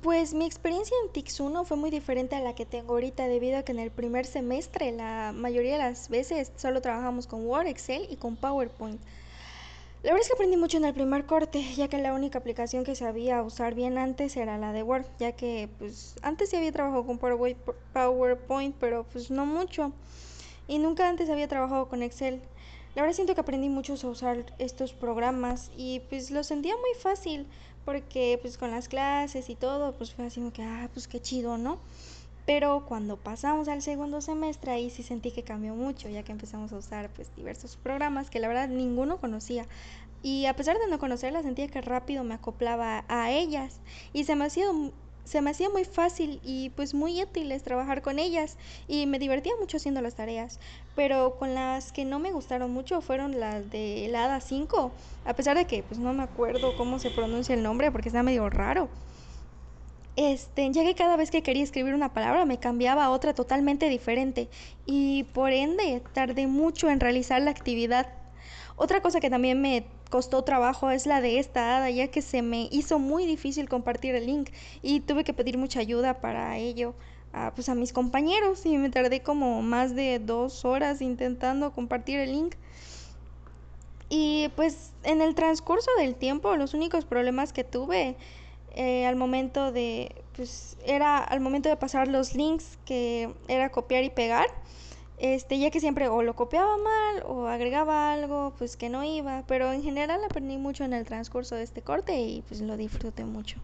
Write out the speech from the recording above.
Pues mi experiencia en Tix 1 fue muy diferente a la que tengo ahorita debido a que en el primer semestre la mayoría de las veces solo trabajamos con Word, Excel y con PowerPoint. La verdad es que aprendí mucho en el primer corte, ya que la única aplicación que sabía usar bien antes era la de Word, ya que pues antes sí había trabajado con PowerPoint, pero pues no mucho. Y nunca antes había trabajado con Excel. La verdad siento que aprendí mucho a usar estos programas y pues lo sentía muy fácil porque pues con las clases y todo pues fue así como que ah pues qué chido, ¿no? Pero cuando pasamos al segundo semestre ahí sí sentí que cambió mucho, ya que empezamos a usar pues diversos programas que la verdad ninguno conocía. Y a pesar de no conocerlas, sentía que rápido me acoplaba a ellas y se me hacía se me hacía muy fácil y pues muy útiles trabajar con ellas y me divertía mucho haciendo las tareas. Pero con las que no me gustaron mucho fueron las de la ADA 5, a pesar de que pues no me acuerdo cómo se pronuncia el nombre porque está medio raro. Este, ya que cada vez que quería escribir una palabra me cambiaba a otra totalmente diferente y por ende tardé mucho en realizar la actividad. Otra cosa que también me costó trabajo es la de esta hada, ya que se me hizo muy difícil compartir el link y tuve que pedir mucha ayuda para ello a, pues a mis compañeros y me tardé como más de dos horas intentando compartir el link. Y pues en el transcurso del tiempo los únicos problemas que tuve eh, al momento de, pues era al momento de pasar los links, que era copiar y pegar, este, ya que siempre o lo copiaba mal o agregaba algo, pues que no iba, pero en general aprendí mucho en el transcurso de este corte y pues lo disfruté mucho.